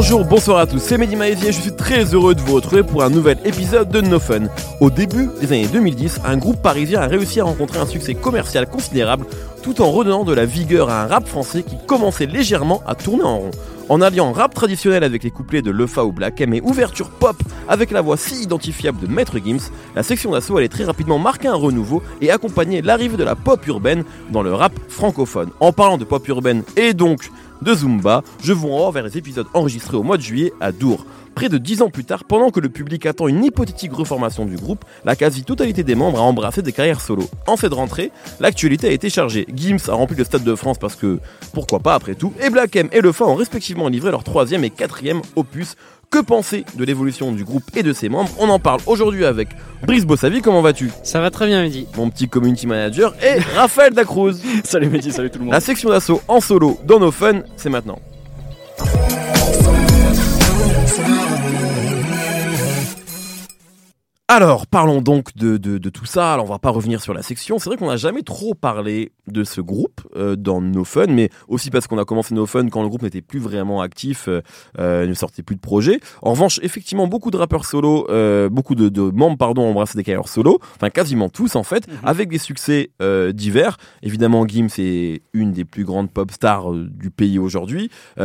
Bonjour, bonsoir à tous, c'est Mehdi et je suis très heureux de vous retrouver pour un nouvel épisode de No Fun. Au début des années 2010, un groupe parisien a réussi à rencontrer un succès commercial considérable tout en redonnant de la vigueur à un rap français qui commençait légèrement à tourner en rond. En alliant rap traditionnel avec les couplets de Lefa ou Black M et ouverture pop avec la voix si identifiable de Maître Gims, la section d'assaut allait très rapidement marquer un renouveau et accompagner l'arrivée de la pop urbaine dans le rap francophone. En parlant de pop urbaine et donc de Zumba, je vous renvoie vers les épisodes enregistrés au mois de juillet à Dour. Près de 10 ans plus tard, pendant que le public attend une hypothétique reformation du groupe, la quasi-totalité des membres a embrassé des carrières solo. En cette rentrée, l'actualité a été chargée. Gims a rempli le Stade de France parce que, pourquoi pas après tout, et Black M et Le Fa ont respectivement livré leur troisième et quatrième opus que penser de l'évolution du groupe et de ses membres? On en parle aujourd'hui avec Brice Bossavi, comment vas-tu? Ça va très bien Mehdi. Mon petit community manager et Raphaël Dacruz. salut Mehdi, salut tout le monde. La section d'assaut en solo dans nos fun, c'est maintenant. Alors, parlons donc de, de, tout ça. Alors, on va pas revenir sur la section. C'est vrai qu'on n'a jamais trop parlé de ce groupe euh, dans No Fun, mais aussi parce qu'on a commencé No Fun quand le groupe n'était plus vraiment actif, euh, euh, ne sortait plus de projets. En revanche, effectivement, beaucoup de rappeurs solo, euh, beaucoup de, de, membres, pardon, ont embrassé des carrières solo, enfin quasiment tous en fait, mhm. avec des succès divers. Évidemment, Gims est une des plus grandes pop stars du pays aujourd'hui. Il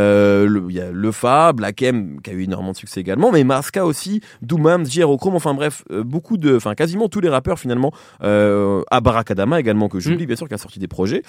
y a Lefa, Black M qui a eu énormément de succès également, mais Maska aussi, Doomam, J.R. Chrome, enfin bref, beaucoup de, enfin quasiment tous les rappeurs finalement, euh, à Barakadama également que j'oublie mm. bien sûr qui a sorti des projets.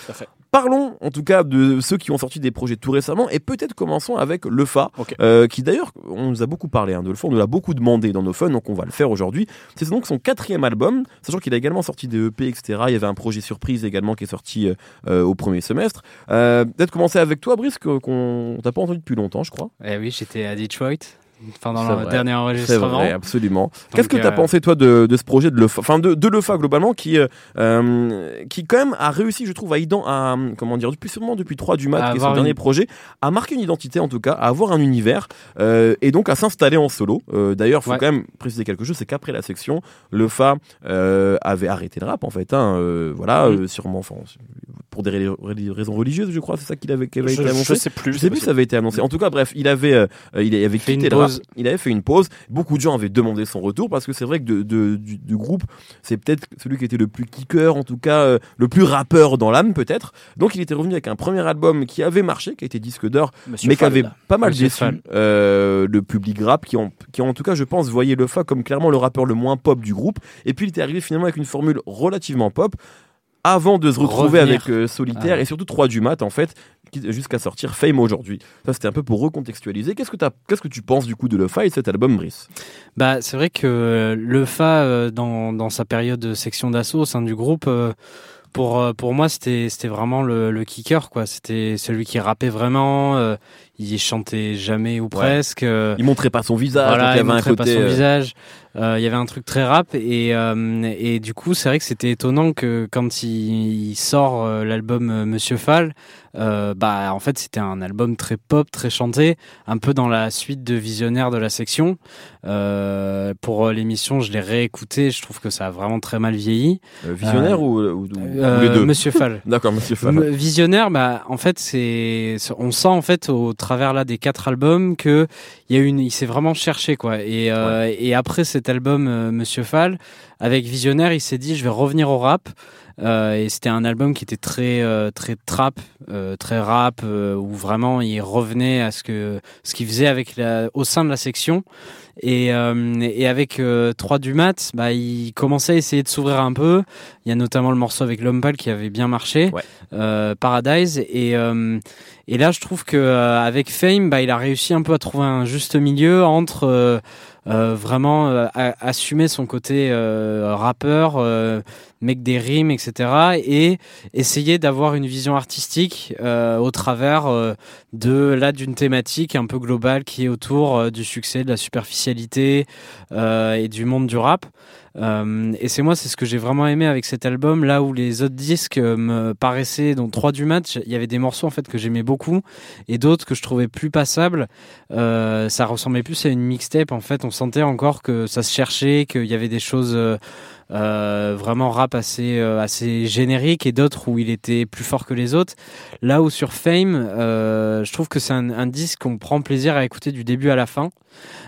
Parlons en tout cas de ceux qui ont sorti des projets tout récemment et peut-être commençons avec Le Fa, euh, qui d'ailleurs on nous a beaucoup parlé hein, de Le Fa, on nous l'a beaucoup demandé dans nos fun, donc on va le faire aujourd'hui. C'est donc son quatrième album, sachant qu'il a également sorti des EP etc. Il y avait un projet surprise également qui est sorti au premier semestre. peut-être commencer avec toi Brice qu'on t'a pas entendu depuis longtemps je crois. Eh oui j'étais à Detroit pendant le dernier enregistrement. C'est vrai, absolument. Qu'est-ce que tu as euh, pensé, toi, de, de, ce projet de Lefa, enfin, de, de Lefa, globalement, qui, euh, euh, qui, quand même, a réussi, je trouve, à, ident, à comment dire, depuis, sûrement depuis 3 du mat, qui est son dernier projet, à marquer une identité, en tout cas, à avoir un univers, et donc à s'installer en solo. D'ailleurs, il faut quand même préciser quelque chose, c'est qu'après la section, Lefa avait arrêté le rap, en fait, hein, voilà, mm. sûrement, enfin, pour des raisons religieuses, je crois, c'est ça qu'il avait, avait été annoncé. Je sais plus. Je sais plus ça avait été annoncé. En tout cas, bref, il avait, il avait quitté le rap il avait fait une pause. Beaucoup de gens avaient demandé son retour parce que c'est vrai que de, du, groupe, c'est peut-être celui qui était le plus kicker, en tout cas euh, le plus rappeur dans l'âme peut-être. Donc il était revenu avec un premier album qui avait marché, qui a été disque d'or, mais qui avait pas mal déçu euh, le public rap, qui en, qui en tout cas je pense voyait le Fa comme clairement le rappeur le moins pop du groupe. Et puis il était arrivé finalement avec une formule relativement pop avant de se retrouver avec euh, Solitaire ah et surtout 3 du mat en fait jusqu'à sortir Fame aujourd'hui. Ça, c'était un peu pour recontextualiser. Qu'est-ce que, qu'est-ce que tu penses du coup de Lefa et de cet album, Brice? Bah, c'est vrai que Lefa, euh, dans, dans sa période de section d'assaut au sein du groupe, euh, pour euh, pour moi c'était c'était vraiment le, le kicker quoi c'était celui qui rappait vraiment il chantait jamais ou presque il montrait pas son visage il, il montrait pas son visage il y avait un truc très rap et et du coup c'est vrai que c'était étonnant que quand il, il sort l'album Monsieur Fall euh, bah en fait c'était un album très pop, très chanté, un peu dans la suite de Visionnaire de la section. Euh, pour l'émission, je l'ai réécouté, je trouve que ça a vraiment très mal vieilli. Euh, visionnaire ou, ou, les deux? Monsieur Fall. D'accord, Monsieur Fall. Visionnaire, bah en fait c'est, on sent en fait au travers là des quatre albums que il y a une, il s'est vraiment cherché quoi. Et, et après cet album Monsieur Fall, avec Visionnaire, il s'est dit je vais revenir au rap. Euh, et c'était un album qui était très euh, très trap, euh, très rap, où vraiment il revenait à ce que ce qu'il faisait avec la, au sein de la section. Et, et avec 3 du mat, bah, il commençait à essayer de s'ouvrir un peu. Il y a notamment le morceau avec Lompal qui avait bien marché, Paradise. Et, et là, je trouve que avec Fame, bah, il a réussi un peu à trouver un juste milieu entre euh, vraiment euh, assumer son côté euh, rappeur, mec des rimes, etc. Et essayer d'avoir une vision artistique au travers de là d'une thématique un peu globale qui est autour du succès, de la superficialité et du monde du rap. Euh, et c'est moi, c'est ce que j'ai vraiment aimé avec cet album, là où les autres disques me paraissaient, donc trois du match, il y avait des morceaux en fait que j'aimais beaucoup et d'autres que je trouvais plus passables. Euh, ça ressemblait plus à une mixtape en fait. On sentait encore que ça se cherchait, qu'il y avait des choses. Euh, vraiment rap assez euh, assez générique et d'autres où il était plus fort que les autres. Là où sur Fame, euh, je trouve que c'est un, disque qu'on prend plaisir à écouter du début à la fin.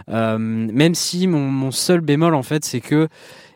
Même si mon seul bémol en fait, c'est que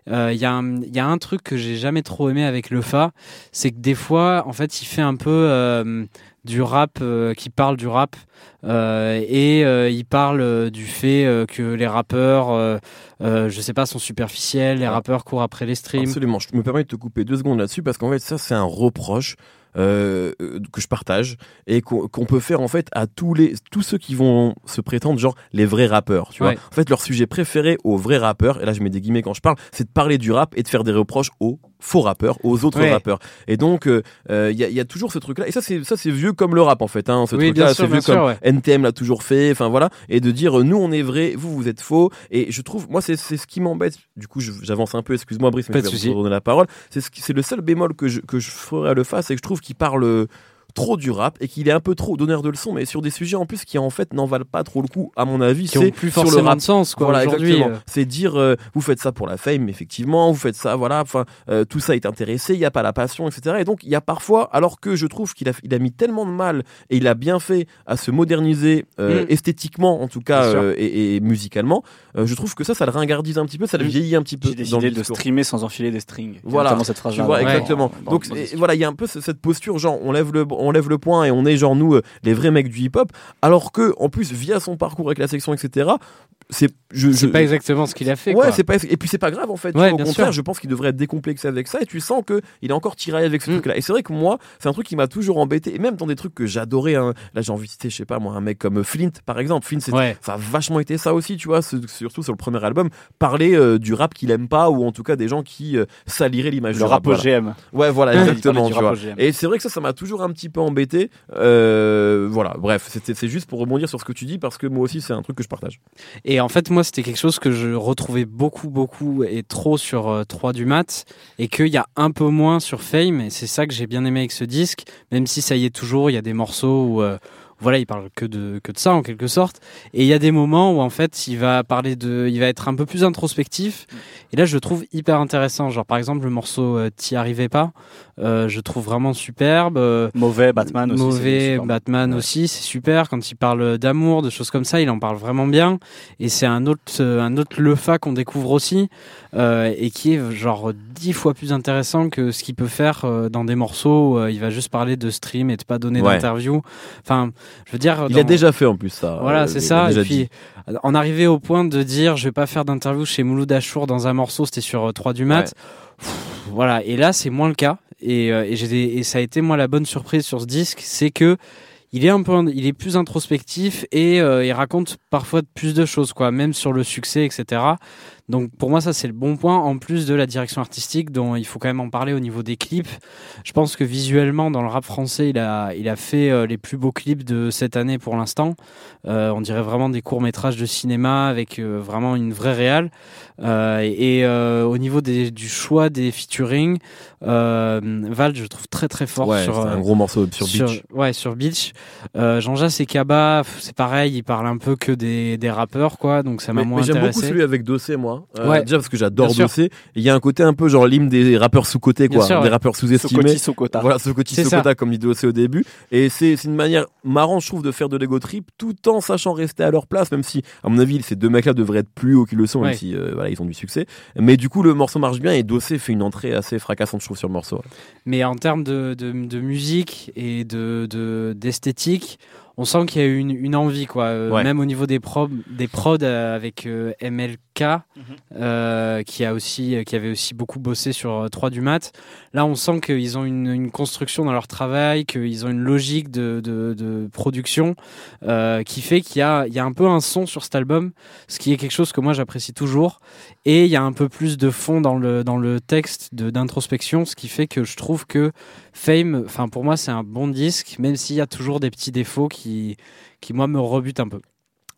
il euh, y, y, a un truc que j'ai jamais trop aimé avec le Fa, c'est que des fois, en fait, il fait un peu euh, du rap euh, qui parle du rap et il parle du fait que les rappeurs, je sais pas, sont superficiels, les rappeurs courent après les streams. Absolument. Je me permets de te couper deux secondes là-dessus parce qu'en fait, ça, c'est un reproche euh, que je partage et qu'on peut faire en fait à tous les tous ceux qui vont se prétendre genre les vrais rappeurs tu vois. En fait leur sujet préféré aux vrais rappeurs et là je mets des guillemets quand je parle c'est de parler du rap et de faire des reproches aux faux rappeurs aux autres rappeurs. Et donc il euh, euh, y, a, y, a, toujours ce truc là et ça c'est ça c'est vieux comme le rap en fait hein ce truc là c'est vieux comme NTM l'a toujours fait enfin voilà. Et de dire nous on est vrai vous vous êtes faux. Et je trouve moi c'est ce qui m'embête. Du coup j'avance un peu. Excuse-moi Brice mais je vais donner la parole. C'est c'est le seul bémol que je que je ferai à le face c'est que je trouve qui parle trop du rap et qu'il est un peu trop donneur de leçons mais sur des sujets en plus qui en fait n'en valent pas trop le coup à mon avis c'est plus sur le rap. de sens quoi voilà, exactement. euh. c'est dire euh, vous faites ça pour la fame effectivement vous faites ça voilà enfin euh, tout ça est intéressé il y a pas la passion etc et donc il y a parfois alors que je trouve qu'il a il a mis tellement de mal et il a bien fait à se moderniser mm. esthétiquement en tout cas et, musicalement je trouve que ça ça le ringardise un petit peu ça le mm. vieillit un petit peu j'ai décidé de streamer sans enfiler des strings. Voilà. cette phrase tu vois, exactement. donc voilà il y a un peu cette posture genre on lève le on lève le point et on est genre nous euh, les vrais mecs du hip-hop, alors que en plus via son parcours avec la section etc c'est je, je... pas exactement ce qu'il a fait ouais c'est pas et puis c'est pas grave en fait. Au contraire je pense qu'il devrait être décomplexé avec ça et tu sens que il est encore tiraillé avec ce mm. truc là et c'est vrai que moi c'est un truc qui m'a toujours embêté et même dans des trucs que j'adorais hein. là j'ai envie de citer je sais pas moi un mec comme Flint par exemple. Flint ça a vachement été ça aussi tu vois surtout sur le premier album. Parler euh, du rap qu'il aime pas ou en tout cas des gens qui euh, saliraient l'image du rap, OGM ouais voilà exactement tu vois. et c'est vrai que ça ça m'a toujours un petit peu embêté. Euh, voilà bref c'est juste pour rebondir sur ce que tu dis parce que moi aussi c'est un truc que je partage. Et en fait, moi, c'était quelque chose que je retrouvais beaucoup, beaucoup et trop sur 3 euh, du mat, et qu'il y a un peu moins sur Fame, et c'est ça que j'ai bien aimé avec ce disque, même si ça y est toujours, il y a des morceaux où, euh, voilà, il parle que de que de ça en quelque sorte. Et il y a des moments où en fait, il va parler de, il va être un peu plus introspectif. Et là, je le trouve hyper intéressant. Genre par exemple le morceau euh, "T'y arrivais pas", euh, je trouve vraiment superbe. Euh, mauvais Batman aussi. Mauvais Batman aussi, c'est super. Quand il parle d'amour, de choses comme ça, il en parle vraiment bien. Et c'est un autre un autre lefa qu'on découvre aussi et qui est genre dix fois plus intéressant que ce qu'il peut faire dans des morceaux. Où, il va juste parler de stream et de pas donner d'interview. Enfin je veux dire, il a déjà fait en plus ça. Voilà, euh, c'est ça. Et puis, en arriver au point de dire, je vais pas faire d'interview chez Mouloud Achour dans un morceau, c'était sur 3 euh, du mat. voilà. Et là, c'est moins le cas. Et, euh, et, et ça a été moi la bonne surprise sur ce disque, c'est que il est un peu, il est plus introspectif et il raconte parfois plus de choses, quoi, même sur le succès, etc. Donc pour moi ça c'est le bon point en plus de la direction artistique dont il faut quand même en parler au niveau des clips. Je pense que visuellement dans le rap français il a il a fait euh, les plus beaux clips de cette année pour l'instant. Euh, on dirait vraiment des courts métrages de cinéma avec euh, vraiment une vraie réale. et au niveau des, du choix des featuring, Val je trouve très très fort sur un gros morceau sur, Beach. Ouais sur Beach. Jean-Jacques et Kaba c'est pareil il parle un peu que des, des rappeurs quoi donc ça m'a moins intéressé. J'aime beaucoup celui avec Dossé moi. Euh, ouais. Déjà parce que j'adore Dossé. Il y a un côté un peu genre l'hymne des rappeurs sous-cotés, quoi. des rappeurs sous-estimés. Voilà, Sokoti Sokota, comme dit Dossé au début. Et c'est une manière marrante, je trouve, de faire de l'ego trip tout en sachant rester à leur place, même si, à mon avis, ces deux mecs-là devraient être plus hauts qu'ils le sont, même si, euh, voilà, ils ont du succès. Mais du coup, le morceau marche bien et Dossé fait une entrée assez fracassante, je trouve, sur le morceau. Mais en termes de, de, de musique et de d'esthétique, on sent qu'il y a eu une, une envie, quoi. Euh, même au niveau des, pro des prods euh, avec euh, Mhm. qui, a aussi, qui avait aussi beaucoup bossé sur 3 du mat. Là, on sent qu'ils ont une, construction dans leur travail, qu'ils ont une logique de, production qui fait qu'il y a, y a un peu un son sur cet album, ce qui est quelque chose que moi j'apprécie toujours. Et il y a un peu plus de fond dans le, dans le texte d'introspection, ce qui fait que je trouve que Fame, enfin pour moi c'est un bon disque, même s'il y a toujours des petits défauts qui, qui moi me rebutent un peu.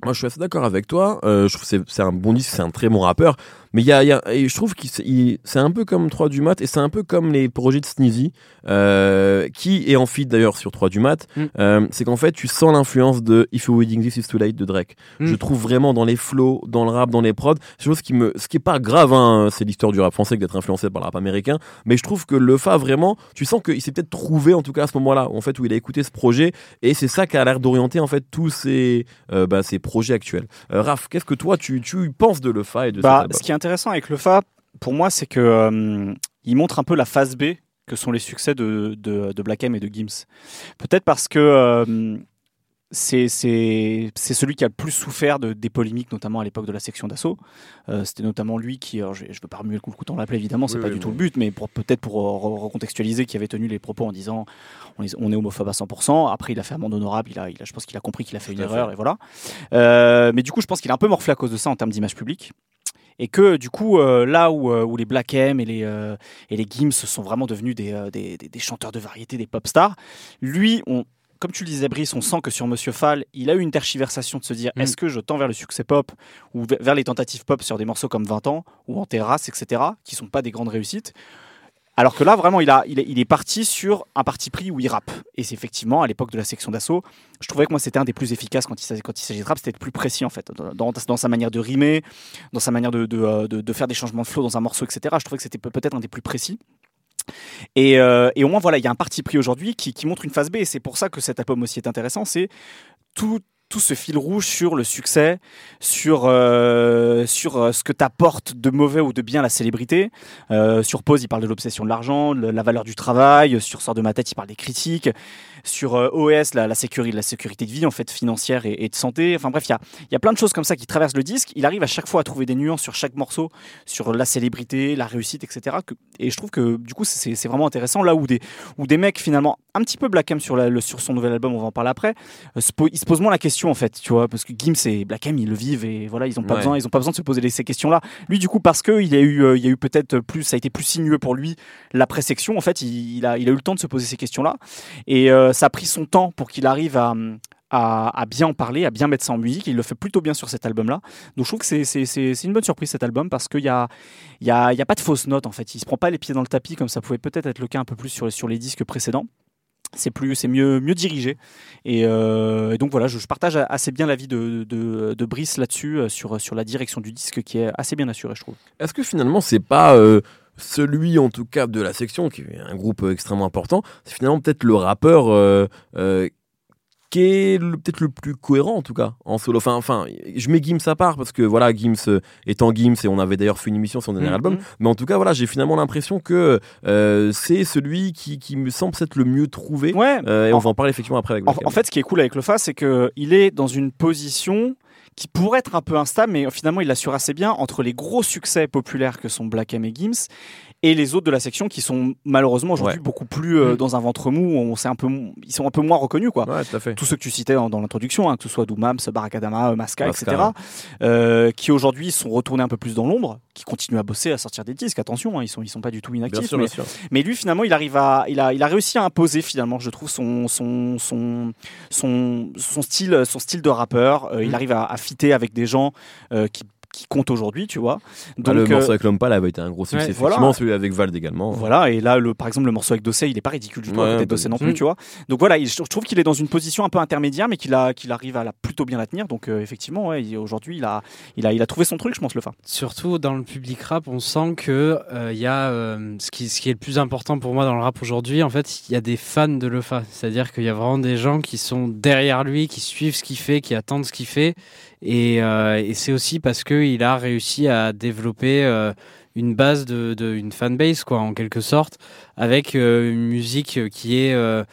Moi, je suis assez d'accord avec toi. Euh, je trouve que c'est un bon disque, c'est un très bon rappeur. Mais il y a, y a- et je trouve que c'est un peu comme 3 du mat et c'est un peu comme les projets de Sneezy, euh, qui est en feat d'ailleurs sur 3 du mat. Mm. Euh, c'est qu'en fait, tu sens l'influence de If You're Wedding This Is Too Late de Drake. Mm. Je trouve vraiment dans les flows, dans le rap, dans les prods, chose qui me, ce qui est pas grave, hein, c'est l'histoire du rap français d'être influencé par le rap américain. Mais je trouve que le Fa vraiment, tu sens qu'il s'est peut-être trouvé en tout cas à ce moment-là, en fait, où il a écouté ce projet et c'est ça qui a l'air d'orienter en fait tous ces, euh, bah, ces projets actuels. Euh, Raph, qu'est-ce que toi tu, tu penses de le Fa et de Bah, album? ce qui est intéressant avec le Fa, pour moi, c'est que euh, il montre un peu la phase B que sont les succès de, de, de Black M et de Gims. Peut-être parce que euh, c'est celui qui a le plus souffert de, des polémiques, notamment à l'époque de la section d'assaut. Euh, C'était notamment lui qui, alors, je, je veux pas remuer le coup, le couteau dans la plaie, évidemment, c'est Oui, pas oui, du tout le but, mais peut-être pour euh, re- recontextualiser, qui avait tenu les propos en disant on est, on est homophobe à 100%. Après, il a fait amende honorable, il a, il a, je pense qu'il a compris qu'il a fait une fait. erreur et voilà. Euh, mais du coup, je pense qu'il a un peu morflé à cause de ça en termes d'image publique. Et que du coup, euh, là où, euh, où les Black M et les, euh, et les Gims sont vraiment devenus des, des, des- des chanteurs de variété, des pop stars, lui, on, comme tu le disais, Brice, on sent que sur Monsieur Fall, il a eu une tergiversation de se dire Mm. est-ce que je tends vers le succès pop ou ve- vers les tentatives pop sur des morceaux comme 20 ans ou en terrasse, etc., qui sont pas des grandes réussites? Alors que là, vraiment, il, a, il, est, parti sur un parti pris où il rappe. Et c'est effectivement, à l'époque de la section d'assaut, je trouvais que moi, c'était un des plus efficaces quand il quand il s'agit de rap. C'était le plus précis, en fait, dans, sa manière de rimer, dans sa manière de, euh, de- de faire des changements de flow dans un morceau, etc. Je trouvais que c'était peut- peut-être un des plus précis. Et, euh, et au moins, voilà, il y a un parti pris aujourd'hui qui, qui montre une phase B. Et c'est pour ça que cet album aussi est intéressant. C'est tout, tout ce fil rouge sur le succès, sur, euh, sur euh, ce que t'apporte de mauvais ou de bien la célébrité. Euh, sur Pause, il parle de l'obsession de l'argent, de la valeur du travail. Sur Sort de ma tête, il parle des critiques. Sur OS, la, sécurité, la sécurité de vie, en fait, financière et, de santé. Enfin bref, il y a, y a plein de choses comme ça qui traversent le disque. Il arrive à chaque fois à trouver des nuances sur chaque morceau, sur la célébrité, la réussite, etc. Et je trouve que du coup, c'est vraiment intéressant. Là où des, où des mecs, finalement, un petit peu Black sur, sur son nouvel album, on va en parler après, se ils se posent moins la question, en fait, tu vois, parce que Gims et Black M, ils le vivent et voilà, ils n'ont pas, Ouais. besoin, ils ont pas besoin de se poser ces questions-là. Lui, du coup, parce qu'il a eu, euh, il y a eu peut-être plus, ça a été plus sinueux pour lui, l'après-section, en fait, il, il a, il a eu le temps de se poser ces questions-là. Et euh, ça a pris son temps pour qu'il arrive à, à, à bien en parler, à bien mettre ça en musique. Il le fait plutôt bien sur cet album-là. Donc je trouve que c'est- une bonne surprise cet album parce qu'il n'y a, il y a, il y a pas de fausses notes en fait. Il se prend pas les pieds dans le tapis comme ça pouvait peut-être être le cas un peu plus sur, sur les disques précédents. C'est plus, c'est mieux, mieux dirigé. Et, euh, donc voilà, je, partage assez bien l'avis de, de, Brice là-dessus, euh, sur, sur la direction du disque qui est assez bien assurée, je trouve. Est-ce que finalement c'est pas euh, celui en tout cas de la section qui est un groupe extrêmement important, c'est finalement peut-être le rappeur qui est peut-être le plus cohérent en tout cas en solo. Enfin, enfin, je mets Gims à part parce que voilà, Gims euh, étant Gims et on avait d'ailleurs fait une émission sur son dernier Mhm. album. Mais en tout cas, voilà, j'ai finalement l'impression que euh, c'est celui qui, qui me semble être le mieux trouvé. Ouais, Euh, et on En- va en parler effectivement après avec En, en fait, ce qui est cool avec le FA, c'est qu'il est dans une position qui pourrait être un peu instable, mais finalement, il l'assure assez bien entre les gros succès populaires que sont Black M et Gims et les autres de la section qui sont malheureusement aujourd'hui Ouais. beaucoup plus euh, Mm. dans un ventre mou. On sait un peu, ils sont un peu moins reconnus, quoi. Ouais, tout à fait. Tous ceux que tu citais dans l'introduction, hein, que ce soit Doomams, Barakadama, euh, Masca, Masca, etc., euh, qui aujourd'hui sont retournés un peu plus dans l'ombre, qui continuent à bosser, à sortir des disques. Attention, hein, ils sont, ils sont pas du tout inactifs. Bien sûr, mais- bien sûr. mais lui, finalement, il arrive à, il a, il a réussi à imposer finalement, je trouve son, son, son, son, son style, son style de rappeur. Euh, Il Mm. arrive à, à fitter avec des gens euh, qui, qui comptent aujourd'hui, tu vois. Bah, Donc le euh, morceau avec l'homme pâle avait été un gros succès, ouais, effectivement. voilà. Celui avec Vald également. voilà. Et là, le, par exemple, le morceau avec Dossé, il est pas ridicule du tout Ouais, bah, Dossé non mm. plus, tu vois. Donc voilà, il- je trouve qu'il est dans une position un peu intermédiaire, mais qu'il a, qu'il arrive à la, plutôt bien la tenir. Donc euh, effectivement, ouais, aujourd'hui, il a, il a, il a trouvé son truc, je pense, le fin. Surtout dans le public rap, on sent que euh, il y a euh, ce qui ce qui est le plus important pour moi dans le rap aujourd'hui. En fait, il y a des fans de Lefa, c'est-à-dire qu'il y a vraiment des gens qui sont derrière lui, qui suivent ce qu'il fait, qui attendent ce qu'il fait, et, euh, et c'est aussi parce que il a réussi à développer euh, une base de, de une fanbase quoi, en quelque sorte, avec euh, une musique qui est euh,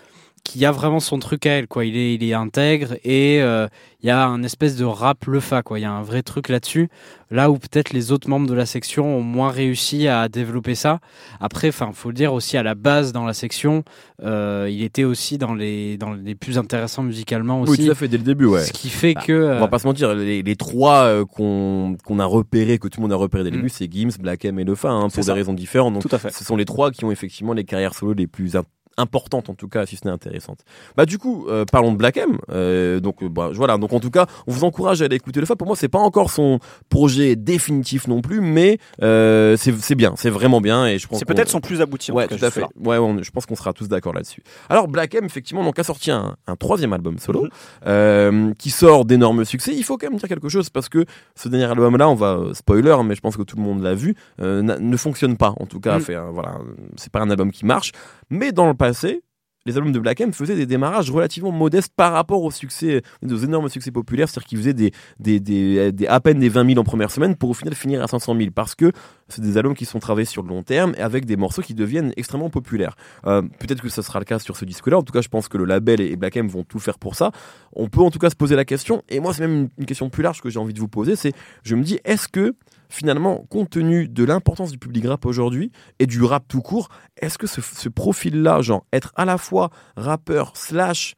qui a vraiment son truc à elle quoi. Il est il est intègre et euh, il y a un espèce de rap Lefa quoi. Il y a un vrai truc là-dessus là où peut-être les autres membres de la section ont moins réussi à développer ça. Après, enfin, faut le dire aussi à la base dans la section, euh, il était aussi dans les dans les plus intéressants musicalement Oui, aussi. tout à fait, dès le début, ouais. Ce qui fait Bah, que On euh, va pas se mentir, les, les trois qu'on qu'on a repérés, que tout le monde a repérés dès le Mm. début, c'est Gims, Black M et Lefa, hein, C'est pour des raisons différentes. Donc, Tout à fait. ce sont les trois qui ont effectivement les carrières solo les plus in- importante en tout cas si ce n'est intéressante. Bah du coup euh, parlons de Black M. Euh, donc bah, voilà donc en tout cas on vous encourage à aller écouter le fa. Pour moi c'est pas encore son projet définitif non plus mais euh, c'est bien c'est vraiment bien et je pense C'est peut-être son plus abouti. en Ouais, tout, tout cas, à fait. Ouais, on- je pense qu'on sera tous d'accord là-dessus. Alors Black M, effectivement, donc a sorti un, un troisième album solo Mhm. euh, qui sort d'énormes succès. Il faut quand même dire quelque chose parce que ce dernier album-là, on va spoiler, mais je pense que tout le monde l'a vu, ne fonctionne pas. En tout cas, Mhm. fait, voilà, c'est pas un album qui marche. Mais dans le passé. Les albums de Black M faisaient des démarrages relativement modestes par rapport au succès, aux énormes succès populaires, c'est-à-dire qu'ils faisaient des, des, des, à peine des 20 000 en première semaine pour au final finir à 500 000 parce que c'est des albums qui sont travaillés sur le long terme et avec des morceaux qui deviennent extrêmement populaires. Euh, Peut-être que ça sera le cas sur ce disque-là. En tout cas, je pense que le label et Black M vont tout faire pour ça. On peut en tout cas se poser la question. Et moi, c'est même une question plus large que j'ai envie de vous poser. C'est, je me dis, est-ce que finalement, compte tenu de l'importance du public rap aujourd'hui et du rap tout court, est-ce que ce, profil-là, genre être à la fois rappeur slash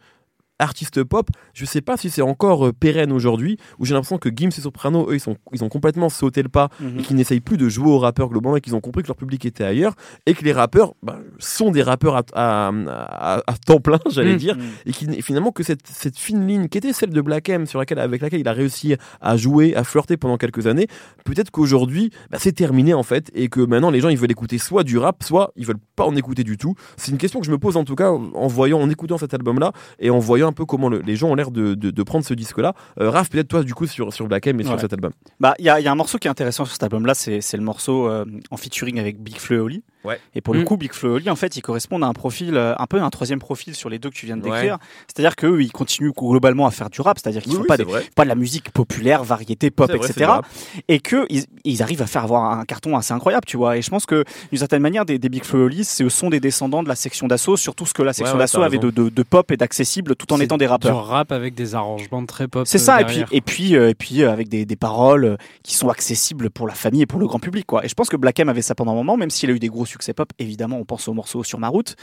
artiste pop, je sais pas si c'est encore euh, pérenne aujourd'hui, où j'ai l'impression que Gims et Soprano, eux, ils, sont, ils ont complètement sauté le pas Mhm. et qui n'essayent plus de jouer aux rappeurs globalement et qu'ils ont compris que leur public était ailleurs et que les rappeurs bah, sont des rappeurs à, à, à- à temps plein, j'allais Mm. dire, Mhm. et qui et finalement que cette, cette fine ligne qui était celle de Black M sur laquelle avec laquelle il a réussi à jouer, à flirter pendant quelques années, peut-être qu'aujourd'hui bah, c'est terminé en fait et que maintenant les gens ils veulent écouter soit du rap, soit ils veulent pas en écouter du tout. C'est une question que je me pose en tout cas en voyant, en écoutant cet album là et en voyant un peu comment le- les gens ont l'air de, de, de prendre ce disque là. Raph peut-être toi du coup sur sur Black M et sur cet album. Bah, il y y a un morceau qui est intéressant sur cet album-là, c'est c'est le morceau euh, en featuring avec Big Flo et Oli. Ouais. Et pour le Mm. coup, Big Flo et Oli, en fait, ils correspondent à un profil, euh, un peu un troisième profil sur les deux que tu viens de Ouais. décrire. C'est-à-dire qu'eux, ils continuent globalement à faire du rap, c'est-à-dire qu'ils Oui, font oui, pas, des, pas de la musique populaire, variété, pop, vrai, etc. du. Et que ils, ils arrivent à faire avoir un carton assez incroyable, tu vois. Et je pense que d'une certaine manière, des, des Big Flo et Oli, ce sont des descendants de la section d'assaut, surtout ce que la section ouais, d'assaut avait de, de, de pop et d'accessible, tout en étant des Du rappeurs. rap avec des arrangements très pop. C'est euh, ça, et puis, et puis, euh, et puis euh, avec des, des paroles qui sont accessibles pour la famille et pour le grand public. Quoi. Et je pense que Black M avait ça pendant un moment, même s'il a eu des gros succès pop. Évidemment, on pense au morceau sur ma route.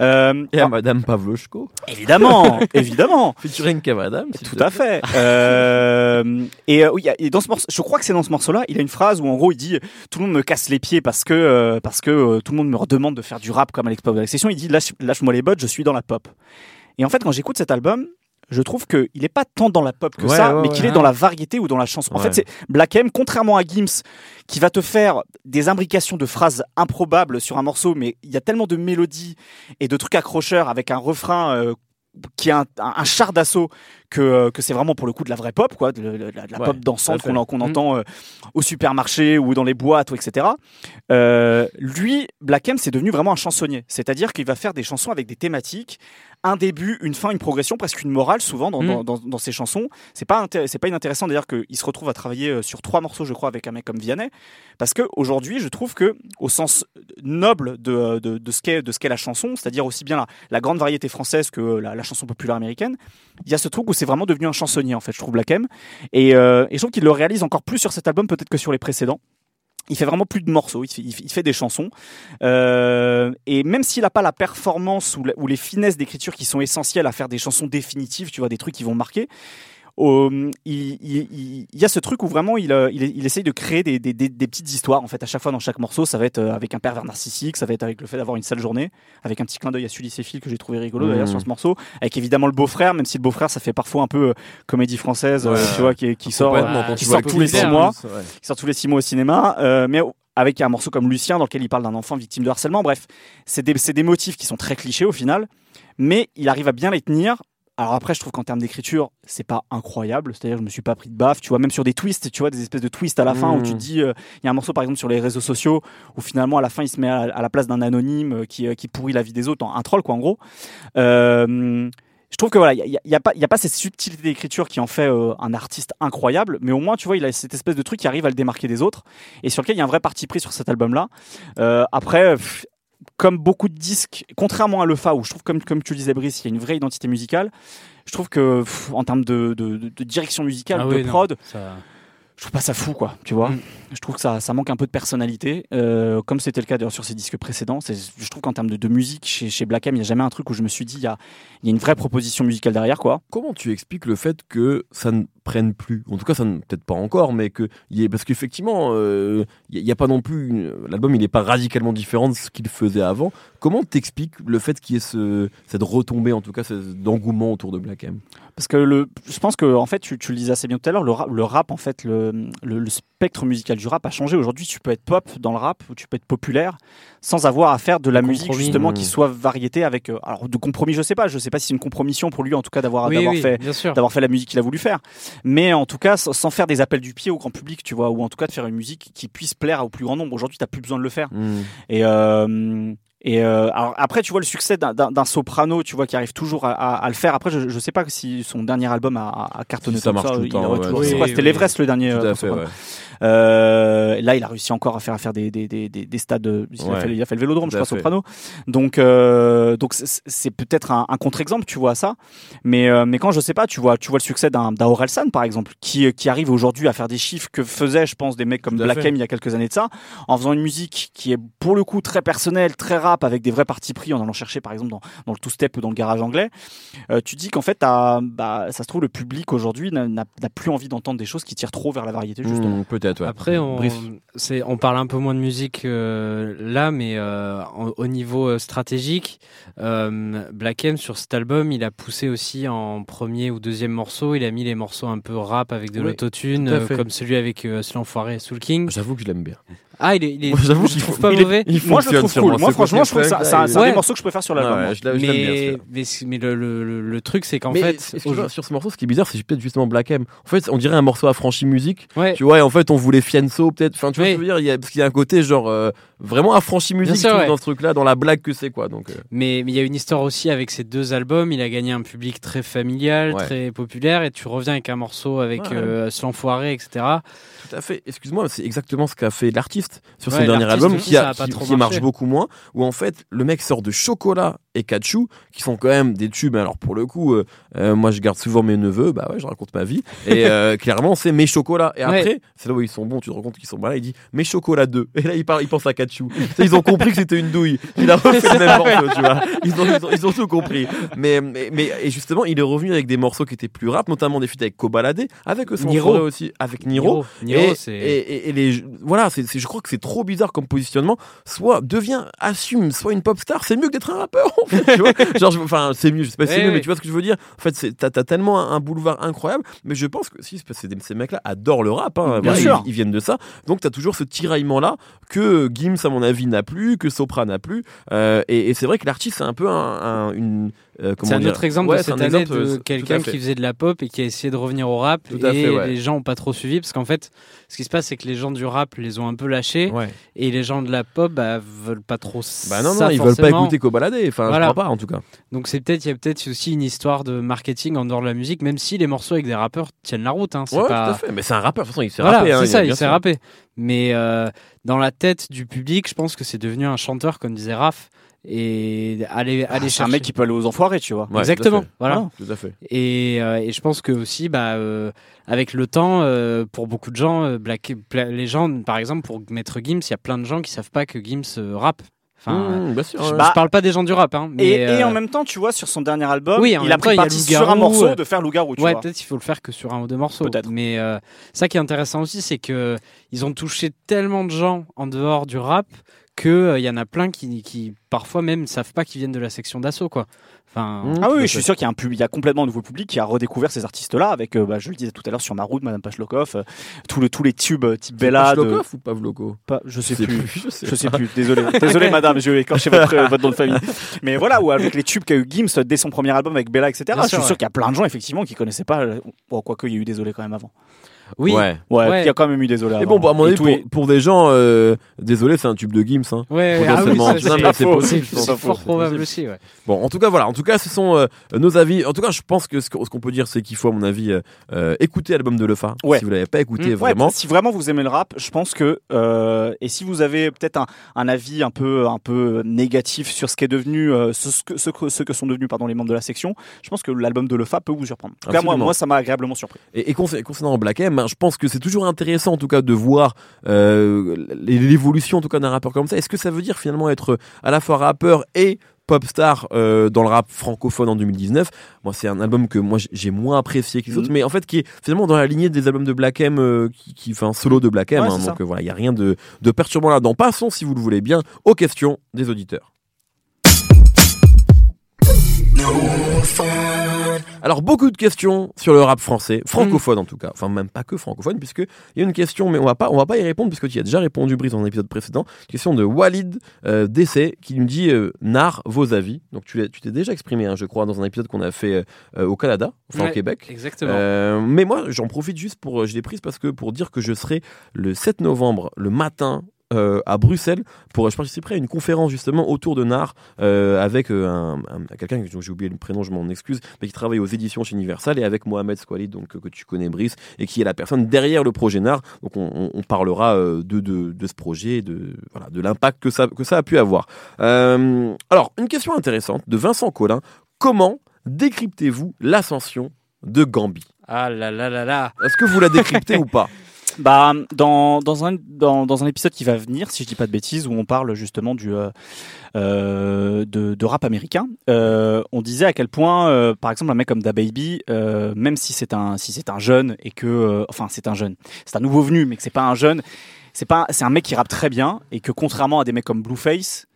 Euh, Et à Madame Pavlochko, évidemment, évidemment. featuring s'il Tout à fait. Euh, et euh, oui, et dans ce morceau, je crois que c'est dans ce morceau-là, il a une phrase où en gros il dit tout le monde me casse les pieds parce que parce que tout le monde me redemande de faire du rap comme Alex Pop de la session. Il dit lâche, lâche-moi les bottes, je suis dans la pop. Et en fait, quand j'écoute cet album, je trouve qu'il n'est pas tant dans la pop que Ouais, ça, ouais, mais ouais. qu'il est dans la variété ou dans la chanson. En fait, c'est Black M, contrairement à Gims, qui va te faire des imbrications de phrases improbables sur un morceau, mais il y a tellement de mélodies et de trucs accrocheurs avec un refrain euh, qui est un, un- un char d'assaut que, euh, que c'est vraiment pour le coup de la vraie pop, quoi, de, de- de la, de la Ouais, pop dansante qu'on Mm. entend euh, au supermarché ou dans les boîtes, ou etc. Euh, lui, Black M, c'est devenu vraiment un chansonnier. C'est-à-dire qu'il va faire des chansons avec des thématiques, un début, une fin, une progression, presque une morale souvent dans, Mm. dans, ses chansons. C'est pas, c'est pas inintéressant d'ailleurs qu'il se retrouve à travailler sur trois morceaux, je crois, avec un mec comme Vianney. Parce que aujourd'hui, je trouve que, au sens noble de, de, de ce qu'est la chanson, c'est-à-dire aussi bien la, la grande variété française que la, la chanson populaire américaine, il y a ce truc où c'est vraiment devenu un chansonnier en fait, je trouve Black M. Et, euh, et je trouve qu'il le réalise encore plus sur cet album peut-être que sur les précédents. Il fait vraiment plus de morceaux, il fait, des chansons. Euh, et même s'il n'a pas la performance ou, ou les finesses d'écriture qui sont essentielles à faire des chansons définitives, tu vois, des trucs qui vont marquer, il, il- il- il y a ce truc où vraiment il, euh, il, il essaye de créer des, des- des- des petites histoires. En fait, à chaque fois dans chaque morceau, ça va être euh, avec un pervers narcissique, ça va être avec le fait d'avoir une sale journée, avec un petit clin d'œil à Sully Phil que j'ai trouvé rigolo d'ailleurs Mhm. sur ce morceau, avec évidemment le beau-frère, même si le beau-frère ça fait parfois un peu euh, comédie française, euh, Ouais. tu vois, qui, qui sort, euh, qui tous les six mois plus, ouais. qui sort tous les six mois au cinéma, euh, mais avec un morceau comme Lucien dans lequel il parle d'un enfant victime de harcèlement. Bref, c'est des, c'est des motifs qui sont très clichés au final, mais il arrive à bien les tenir. Alors après, je trouve qu'en termes d'écriture, c'est pas incroyable. C'est-à-dire, je me suis pas pris de baffe. Tu vois, même sur des twists, tu vois, des espèces de twists à la fin où tu te dis, euh, il y a un morceau par exemple sur les réseaux sociaux où finalement à la fin il se met à, à la place d'un anonyme euh, qui, euh, qui pourrit la vie des autres, un troll quoi en gros. Euh, je trouve que voilà, il n'y a, y a pas, y a pas cette subtilité d'écriture qui en fait euh, un artiste incroyable, mais au moins tu vois, il a cette espèce de truc qui arrive à le démarquer des autres et sur lequel il y a un vrai parti pris sur cet album-là. Euh, après, pff, comme beaucoup de disques, contrairement à Lefa où je trouve comme comme tu le disais Brice, il y a une vraie identité musicale. Je trouve que pff, en termes de, de, de- de direction musicale, Ah de oui, non, prod, ça- je trouve pas ça fou quoi tu vois. Mm. je trouve que ça, ça manque un peu de personnalité. Euh, comme c'était le cas d'ailleurs sur ses disques précédents je trouve qu'en termes de, de musique chez, chez Black M il n'y a jamais un truc où je me suis dit il y a, il y a une vraie proposition musicale derrière quoi. Comment tu expliques le fait que ça ne prenne plus? En tout cas, ça ne peut-être pas encore, mais que y ait- parce qu'effectivement, euh, il n'y a, pas non plus l'album, il n'est pas radicalement différent de ce qu'il faisait avant. Comment t'expliques le fait qu'il y ait ce, cette retombée, en tout cas, cet engouement autour de Black M Parce que le, je pense que en fait, tu, tu le disais assez bien tout à l'heure, le rap, le rap, en fait, le, le, le spectre musical du rap a changé. Aujourd'hui, tu peux être pop dans le rap ou tu peux être populaire sans avoir à faire de la musique justement qui soit variété avec. euh, alors de compromis, je sais pas. Je sais pas si c'est une compromission pour lui en tout cas d'avoir Oui, fait d'avoir fait la musique qu'il a voulu faire. Mais en tout cas, sans, faire des appels du pied au grand public, tu vois, ou en tout cas de faire une musique qui puisse plaire au plus grand nombre. Aujourd'hui, t'as plus besoin de le faire. Et, euh, et euh, alors après, tu vois le succès d'un- soprano, tu vois, qui arrive toujours à, à- à le faire. Après, je, je sais pas si son dernier album a, a cartonné Si ça comme marche tout le il temps, ouais. toujours- Oui, C'était oui. l'Everest le dernier. Tout euh, à pour fait, soprano. ouais. Euh, là, il a réussi encore à faire, à faire des, des, des, des, des stades. Il, Ouais. a fait, il a fait le Vélodrome, Tout je crois, soprano. Donc, euh, donc c'est- peut-être un, un contre-exemple, tu vois à ça. Mais, mais quand je sais pas, tu vois, tu vois le succès d'un Orelsan, par exemple, qui, qui arrive aujourd'hui à faire des chiffres que faisaient, je pense, des mecs comme Tout Black. M il y a quelques années de ça, en faisant une musique qui est pour le coup très personnelle, très rap, avec des vrais partis pris, en allant chercher, par exemple, dans, dans le two-step ou dans le garage anglais. Euh, tu dis qu'en fait, bah, ça se trouve, le public aujourd'hui n'a plus envie d'entendre des choses qui tirent trop vers la variété, justement. Mmh, Peut-être, ouais. Après, on, parle un peu moins de musique euh, là, mais euh, en- au niveau stratégique, euh, Black M sur cet album, il a poussé aussi en premier ou deuxième morceau. Il a mis les morceaux un peu rap avec de Oui, l'autotune, euh, comme celui avec euh, Slan Foiré et Soul King. J'avoue que je l'aime bien. Ah, il est, il est- Moi, j'avoue je qu'il trouve pas il est- mauvais. il Moi, je le fonctionne trouve sur cool. moi. Franchement, je trouve côté ça, funk, c'est un, des morceaux que je préfère sur l'album. Ouais, l'aime bien, mais, mais, mais le, le, le- le truc, c'est qu'en mais fait, sur ce morceau, ce qui est bizarre, c'est peut-être justement Black M. En fait, on dirait un morceau affranchi musique. ouais, Tu vois, et en fait, on voulait Fianso, peut-être. Enfin, tu vois Oui. ce que je veux dire il y a, Parce qu'il y a un côté, genre, euh, vraiment affranchi musique sûr, dans ce truc-là, dans la blague que c'est, quoi. Donc, euh, Mais mais il y a une histoire aussi avec ces deux albums. Il a gagné un public très familial, très populaire, et tu reviens avec un morceau avec Ouais. euh, etc. tout à fait. Excuse-moi, c'est exactement ce qu'a fait l'artiste sur son Ouais, dernier album, aussi, qui, a, qui, marche beaucoup moins, où en fait, le mec sort de Chocolat et Kachou, qui sont quand même des tubes. Alors, pour le coup, euh, euh, moi, je garde souvent mes neveux, bah ouais, je raconte ma vie. Et euh, clairement, c'est mes chocolats. Et Ouais. après, c'est là où ils sont bons, tu te rends compte qu'ils sont malins. Il dit mes chocolats 2. Et là, il, parle, il pense à Kachou. Ils ont compris que c'était une douille. Il a refait le même morceau, tu vois. Ils ont, ils ont, ils ont tout compris. Mais, mais, mais, et justement, il est revenu avec des morceaux qui étaient plus rap, notamment des feats avec Kobalade, avec son Niro. aussi, avec Niro. Niro, et, c'est. et, et- et les voilà c'est- je crois que c'est trop bizarre comme positionnement soit devient assume soit une pop star c'est mieux que d'être un rappeur en fait, tu vois genre enfin c'est mieux je sais pas si c'est mieux mais tu vois ce que je veux dire. En fait c'est- t'as as tellement un, un boulevard incroyable mais je pense que si parce que ces- ces mecs là adorent le rap hein, Bien Voilà, sûr. Ils, ils viennent de ça. Donc t'as toujours ce tiraillement là que Gims à mon avis n'a plus que Sopra n'a plus. Euh, et, et c'est vrai que l'artiste c'est un peu un, un- une euh, C'est un autre exemple Ouais, de cette année exemple, de quelqu'un qui faisait de la pop et qui a essayé de revenir au rap Tout et fait, ouais. les gens ont pas trop suivi parce qu'en fait ce qui se passe c'est que les gens du rap les ont un peu lâchés ouais. et les gens de la pop bah, veulent pas trop bah non ça non ils veulent pas forcément. écouter Kobalade enfin Voilà. je crois pas en tout cas donc c'est peut-être il y a peut-être aussi une histoire de marketing en dehors de la musique même si les morceaux avec des rappeurs tiennent la route hein, c'est ouais pas tout à fait mais c'est un rappeur de toute façon il s'est voilà, rappé hein, c'est ça, il s'est rappé. Mais euh, dans la tête du public, je pense que c'est devenu un chanteur, comme disait Raph, et aller, Ah, aller c'est un chercher. mec qui peut aller aux enfoirés, tu vois. Ouais, Exactement, voilà. tout à fait Et, euh, et je pense que aussi, bah, euh, avec le temps, euh, pour beaucoup de gens, euh, Black, les gens, par exemple, pour Maître Gims, il y a plein de gens qui savent pas que Gims euh, rappe. Enfin, Mmh, sûr, je. Bah, je parle pas des gens du rap, hein, mais Et, et euh, en même temps, tu vois, sur son dernier album, Oui, il a pris parti sur un morceau euh, de faire loup-garou, tu ouais, vois. peut-être il faut le faire que sur un ou deux morceaux. Peut-être. Mais euh, ça qui est intéressant aussi, c'est que ils ont touché tellement de gens en dehors du rap que euh, y en a plein qui, qui parfois même ne savent pas qu'ils viennent de la section d'assaut, quoi. Enfin, Mmh, Ah oui, je suis sûr qu'il y a un public, il y a complètement un nouveau public qui a redécouvert ces artistes-là avec, euh, bah, je le disais tout à l'heure sur ma route, Madame Pachlokoff, euh, tous, le, tous les tubes euh, type Bella, de, Pavlokov ou Pavloko? Pas, je sais plus. je sais Je sais plus, désolé. Désolé madame, je vais écorcher votre, euh, votre nom de famille. Mais voilà, ou avec les tubes qu'a eu Gims dès son premier album avec Bella, etc. Bien je sûr, suis sûr ouais. qu'il y a plein de gens, effectivement, qui connaissaient pas. euh, Bon, quoique, il y a eu Désolé quand même avant. Oui, Ouais. Ouais, Ouais. il y a quand même eu Désolé Et bon, bah, à mon avis, pour, des gens, euh, désolé, c'est un tube de Gims. Hein. ouais, ah oui, c'est- possible. c'est fort probable aussi. Ouais. Bon, en tout cas, voilà. En tout cas, ce sont euh, nos avis. En tout cas, je pense que ce qu'on peut dire, c'est qu'il faut, à mon avis, euh, écouter l'album de Lefa. Ouais. Si vous l'avez pas écouté, Mmh. Ouais, vraiment. si vraiment vous aimez le rap, je pense que euh, et si vous avez peut-être un, un avis un peu un peu négatif sur ce qu'est devenu euh, ce, ce que, ce, que, ce que sont devenus pardon les membres de la section, je pense que l'album de Lefa peut vous surprendre. En tout cas, moi, ça m'a agréablement surpris. Et, et concer- concernant Black M, je pense que c'est toujours intéressant en tout cas de voir euh, l'évolution en tout cas d'un rappeur comme ça. Est-ce que ça veut dire finalement être à la fois rappeur et pop star euh, dans le rap francophone en 2019 moi c'est un album que moi j'ai moins apprécié que les autres Mhm. mais en fait qui est finalement dans la lignée des albums de Black M euh, qui, qui un solo de Black M Ouais, hein, donc euh, voilà il y a rien de, de perturbant là-dedans passons si vous le voulez bien aux questions des auditeurs Alors beaucoup de questions sur le rap français, francophone en tout cas, enfin même pas que francophone, puisque il y a une question, mais on va pas, on va pas y répondre puisque tu y as déjà répondu, Brice, dans un épisode précédent. Question de Walid euh, qui nous dit euh, Nar vos avis. Donc tu t'es déjà exprimé, hein, je crois, dans un épisode qu'on a fait euh, au Canada, enfin Ouais, au Québec. Exactement. Euh, mais moi, j'en profite juste pour, euh, je l'ai prise parce que pour dire que je serai le 7 novembre, le matin, euh, à Bruxelles, pour je participerai à une conférence justement autour de Nard euh, avec euh, un, un- quelqu'un que j'ai oublié le prénom, je m'en excuse, mais qui travaille aux éditions chez Universal et avec Mohamed Squalid, donc que tu connais Brice, et qui est la personne derrière le projet Nard. Donc on, on- on parlera euh, de, de, de ce projet, de voilà, de l'impact que ça que ça a pu avoir. Euh, alors une question intéressante de Vincent Collin comment décryptez-vous l'ascension de Gambi Ah là là là là. Est-ce que vous la décryptez ou pas? Bah, dans, dans, un, dans, dans un épisode qui va venir, si je dis pas de bêtises, où on parle justement du, euh, euh, de, de rap américain, euh, on disait à quel point, euh, par exemple, un mec comme DaBaby, euh, même si c'est un, si c'est un jeune et que, enfin, c'est un jeune, c'est un nouveau venu, mais que c'est pas un jeune, c'est pas, c'est un mec qui rappe très bien et que contrairement à des mecs comme Blueface,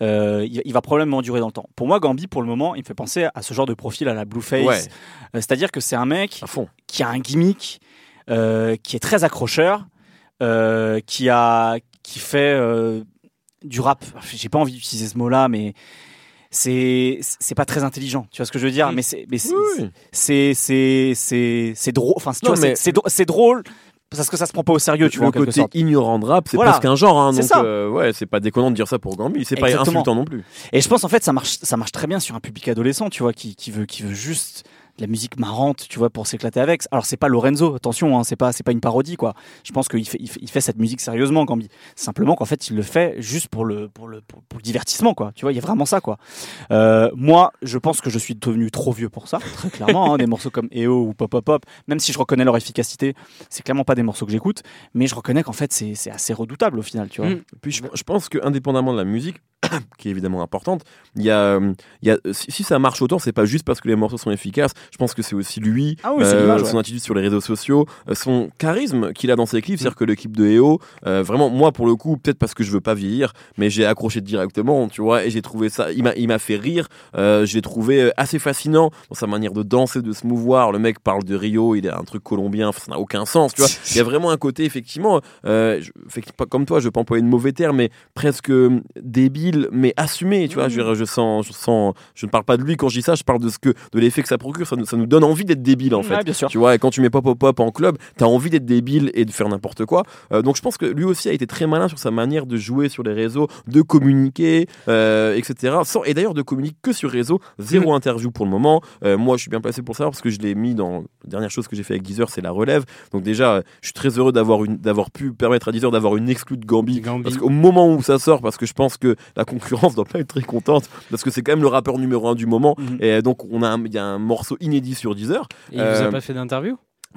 euh, il, va probablement durer dans le temps. Pour moi, Gambi, pour le moment, il me fait penser à ce genre de profil à la Blueface. Ouais, Euh, C'est-à-dire que c'est un mec qui a un gimmick, euh, qui est très accrocheur, euh, qui a, qui fait euh, du rap. J'ai pas envie d'utiliser ce mot-là, mais c'est c'est pas très intelligent. Tu vois ce que je veux dire? Mm. Mais c'est mais c'est Oui. c'est c'est drôle. Enfin, vois, c'est- mais- c'est drôle parce que ça se prend pas au sérieux. Tu vois, le en quelque côté ignorant de rap, c'est Voilà. presque un genre. Hein, donc ça. euh, ouais, c'est pas déconnant de dire ça pour Gambi. C'est pas insultant non plus. Et je pense en fait ça marche ça marche très bien sur un public adolescent, tu vois, qui, qui veut qui veut juste de la musique marrante, tu vois, pour s'éclater avec. Alors c'est pas Lorenzo, attention, hein, c'est pas c'est pas une parodie quoi. Je pense qu'il fait, il fait cette musique sérieusement, Gambi. Simplement qu'en fait il le fait juste pour le pour le pour, le divertissement quoi. Tu vois, il y a vraiment ça quoi. Euh, moi, je pense que je suis devenu trop vieux pour ça, très clairement. hein, des morceaux comme EO ou Pop Pop Pop, même si je reconnais leur efficacité, c'est clairement pas des morceaux que j'écoute, mais je reconnais qu'en fait c'est assez redoutable au final, tu vois. Mm. Puis je, je pense que indépendamment de la musique, qui est évidemment importante, il y a, euh, il y a si, ça marche autant, c'est pas juste parce que les morceaux sont efficaces. Je pense que c'est aussi lui, Ah oui, euh, son attitude sur les réseaux sociaux, euh, son charisme qu'il a dans ses clips. C'est-à-dire que le clip de EO, euh, vraiment, moi pour le coup, peut-être parce que je veux pas vieillir, mais j'ai accroché directement, tu vois, et j'ai trouvé ça, il m'a, il m'a fait rire. Euh, je l'ai trouvé assez fascinant dans sa manière de danser, de se mouvoir. Le mec parle de Rio, il a un truc colombien, ça n'a aucun sens, tu vois. Il y a vraiment un côté, effectivement, je, comme toi, je vais pas employer de mauvais termes, mais presque euh, mais assumé, tu vois. Je, sens, je sens, je ne parle pas de lui quand je dis ça, je parle de ce que, de l'effet que ça procure. Ça nous, ça nous donne envie d'être débile, en fait. Ouais, bien sûr. Tu vois, et quand tu mets pop pop pop en club, t'as envie d'être débile et de faire n'importe quoi. Euh, donc je pense que lui aussi a été très malin sur sa manière de jouer sur les réseaux, de communiquer, euh, etc. Sans, et d'ailleurs de communiquer que sur réseau, zéro interview pour le moment. Euh, moi, je suis bien placé pour savoir parce que je l'ai mis dans la dernière chose que j'ai fait avec Deezer, c'est la relève. Donc déjà, je suis très heureux d'avoir une, d'avoir pu permettre à Deezer d'avoir une exclue de Gambi. Gambi. Parce qu'au moment où ça sort, parce que je pense que la concurrence doit pas être très contente, parce que c'est quand même le rappeur numéro un du moment. Mhm. Et donc on a, il y a un morceau inédit sur Deezer. Et il vous Euh, a pas fait d'interview?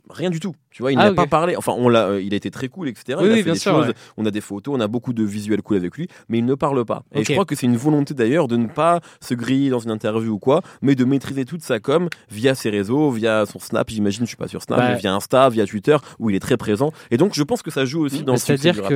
Rien du tout. Tu vois, il Ah, n'a pas parlé. Enfin, on l'a, euh, il a été très cool, etc. Oui, il a oui, fait bien des sûr, choses. ouais. On a des photos, on a beaucoup de visuels cool avec lui, mais il ne parle pas. Et je crois que c'est une volonté d'ailleurs de ne pas se griller dans une interview ou quoi, mais de maîtriser toute sa com via ses réseaux, via son Snap. J'imagine, je suis pas sur Snap, Bah, mais via Insta, via Twitter, où il est très présent. Et donc, je pense que ça joue aussi dans le succès C'est-à-dire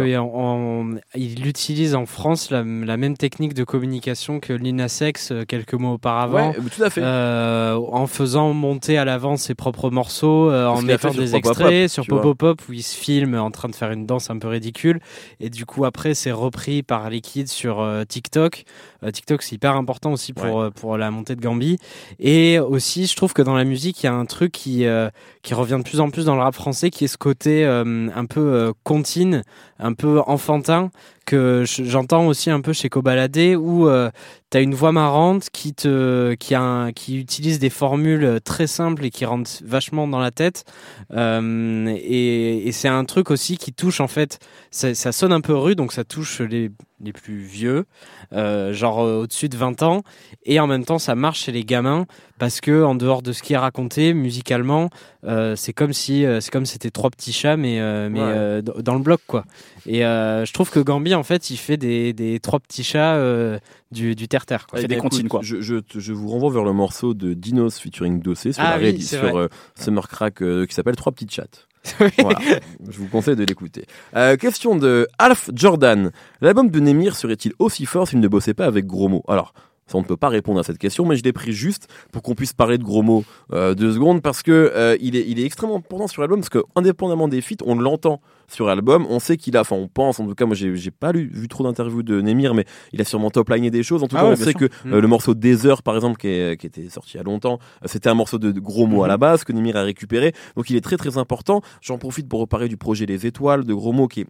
qu'il utilise en France la, la même technique de communication que Lina Sex euh, quelques mois auparavant. Ouais, tout à fait. euh, en faisant monter à l'avant ses propres morceaux, euh, en mettant des Pop extraits Pop, sur Pop. Pop où il se filme en train de faire une danse un peu ridicule et du coup après c'est repris par les kids sur euh, TikTok. Euh, TikTok c'est hyper important aussi pour euh, pour la montée de Gambi et aussi je trouve que dans la musique il y a un truc qui euh, qui revient de plus en plus dans le rap français qui est ce côté euh, un peu contine, un peu enfantin que je- j'entends aussi un peu chez Cobaladé où euh, t'as une voix marrante qui te qui a un- qui utilise des formules très simples et qui rentrent vachement dans la tête. Euh, et, et c'est un truc aussi qui touche en fait ça, ça sonne un peu rude donc ça touche les les plus vieux. Euh, genre euh, au-dessus de 20 ans et en même temps ça marche chez les gamins parce que en dehors de ce qui est raconté musicalement, euh, c'est comme si euh, c'est comme c'était trois petits chats mais euh, mais Ouais. euh, dans le bloc quoi. Et euh, je trouve que Gambi en fait il fait des, des trois petits chats euh, du du terre terre quoi. fait Eh des comptines, écoute, quoi. Je, je, vous renvoie vers le morceau de Dinos featuring Dossé sur, Ah la oui, sur euh, Summer Crack euh, qui s'appelle Trois petites chattes. Je vous conseille de l'écouter. Euh, question de Alf Jordan. L'album de Nemir serait-il aussi fort s'il ne bossait pas avec Gros mots Alors, ça, on ne peut pas répondre à cette question, mais je l'ai pris juste pour qu'on puisse parler de gros mots euh, deux secondes parce que euh, il, est, il est extrêmement important sur l'album parce que indépendamment des feats, on l'entend sur l'album, on sait qu'il a, enfin on pense, en tout cas moi j'ai j'ai pas lu, vu trop d'interviews de Nemir, mais il a sûrement top-liné des choses. En tout Ah cas, ouais, on sait sûr. que Mm. euh, le morceau Des heures, par exemple, qui, est- qui était sorti il y a longtemps, euh, c'était un morceau de, de gros mots à la base que Nemir a récupéré. Donc il est très très important. J'en profite pour reparler du projet Les Étoiles de gros mots qui est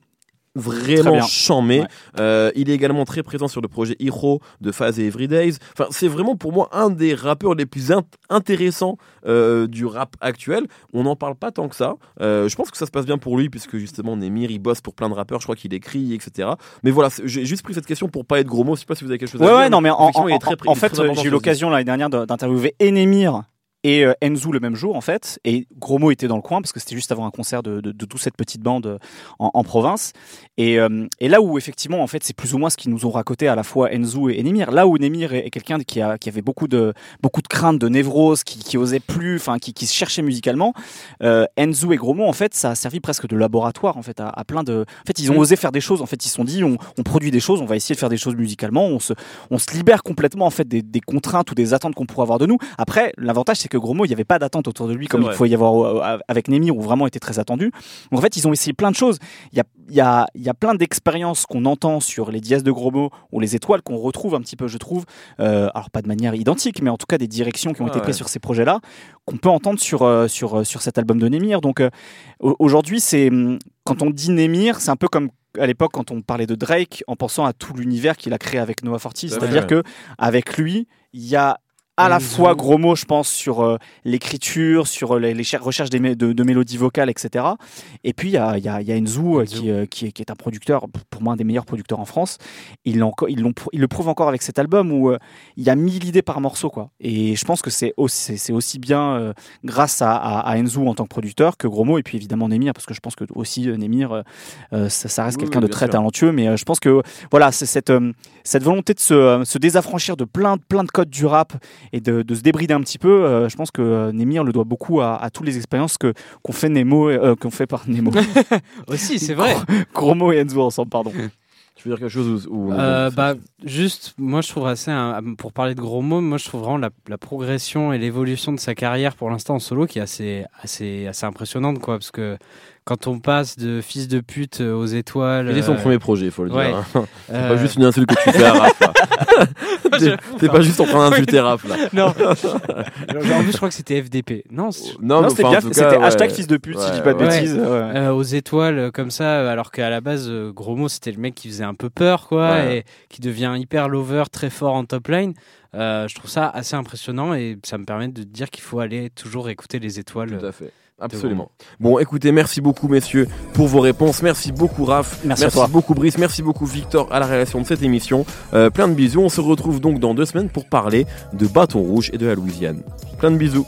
vraiment chamé. Ouais. Euh, il est également très présent sur le projet Hero de Phase et Everydays. Enfin, c'est vraiment pour moi un des rappeurs les plus int- intéressants euh, du rap actuel. On n'en parle pas tant que ça. Euh, je pense que ça se passe bien pour lui puisque justement Nemir il bosse pour plein de rappeurs. Je crois qu'il écrit etc. Mais voilà, j'ai juste pris cette question pour pas être gros mots. Je sais pas si vous avez quelque chose à Ouais, dire. ouais, non, mais en, fait, important j'ai eu l'occasion l'année dernière de- d'interviewer Enemir et euh, Enzo le même jour, en fait. Et Gromo était dans le coin parce que c'était juste avant un concert de, de, de toute cette petite bande euh, en, en province. Et, euh, et là où, effectivement, en fait, c'est plus ou moins ce qu'ils nous ont raconté à la fois Enzo et Enemir. Là où Enemir est, est quelqu'un qui, a, qui avait beaucoup de, beaucoup de craintes, de névrose, qui, qui osait plus, enfin, qui, qui se cherchait musicalement. Euh, Enzo et Gromo, en fait, ça a servi presque de laboratoire, en fait, à, à plein de. En fait, ils ont Mm. osé faire des choses. En fait, ils se sont dit, on, on produit des choses, on va essayer de faire des choses musicalement. On se, on se libère complètement en fait des, des contraintes ou des attentes qu'on pourrait avoir de nous. Après, l'avantage c'est que gros mot, il n'y avait pas d'attente autour de lui comme il faut y avoir euh, avec Nemir où vraiment était très attendu. Donc en fait, ils ont essayé plein de choses. Il y a, il y a, il y a plein d'expériences qu'on entend sur les dièses de gros mots ou les étoiles qu'on retrouve un petit peu, je trouve. Euh, alors pas de manière identique, mais en tout cas des directions qui ont Ouais, été prises ouais. sur ces projets-là qu'on peut entendre sur euh, sur euh, sur cet album de Nemir. Donc euh, au- aujourd'hui, c'est hum, quand on dit Nemir, c'est un peu comme à l'époque quand on parlait de Drake en pensant à tout l'univers qu'il a créé avec Noah Forti, c'est-à-dire que avec lui, il y a à la fois gros mots, je pense, sur euh, l'écriture, sur euh, les, les cher- recherches des mé- de, de mélodies vocales, etc. Et puis il y a, y a, il y a Enzo, euh. Qui, euh, qui, est, qui est un producteur, pour moi un des meilleurs producteurs en France. Il, ils il le prouve encore avec cet album où euh, il y a 1000 idées par morceau. Quoi. Et je pense que c'est aussi, c'est- c'est aussi bien grâce à, à, à Enzo en tant que producteur que Gros mots, et puis évidemment Nemir, parce que je pense que aussi euh, ça, ça reste Oui, quelqu'un oui, de très sûr. talentueux. Mais je pense que voilà, c'est cette, cette volonté de se, se désaffranchir de plein, plein de codes du rap et de, de se débrider un petit peu. euh, je pense que euh, Nemir le doit beaucoup à, à toutes les expériences que qu'on fait Nemo, euh, qu'on fait par Nemo, Aussi, c'est vrai. Gromo et Enzo ensemble, pardon. Tu veux dire quelque chose Euh, bah, juste, moi je trouve assez, un- pour parler de gros mots, moi je trouve vraiment la, la progression et l'évolution de sa carrière pour l'instant en solo qui est assez, assez, assez impressionnante, quoi, parce que quand on passe de fils de pute aux étoiles. C'était son euh, premier projet, il faut le ouais. dire. hein. C'est euh, pas juste une insulte que tu fais à Raph. T'es- T'es pas juste en train d'insulter Raph là. Non, en plus je crois que c'était FDP. Non, c'est- Non, c'était bien, c'était cas, hashtag ouais. fils de pute, si je dis Ouais, pas de ouais. bêtises. ouais. euh, aux étoiles euh, comme ça, euh, alors qu'à la base, gros mot, c'était le mec qui faisait un peu peur, quoi, Ouais. et qui devient hyper lover, très fort en top line. Euh, je trouve ça assez impressionnant et ça me permet de dire qu'il faut aller toujours écouter les étoiles. Tout à fait. Absolument. Bon, écoutez, merci beaucoup, messieurs, pour vos réponses. Merci beaucoup, Raph. Merci à toi. beaucoup, Brice. Merci beaucoup, Victor, à la réalisation de cette émission. Euh, plein de bisous. On se retrouve donc dans deux semaines pour parler de Bâton Rouge et de la Louisiane. Plein de bisous.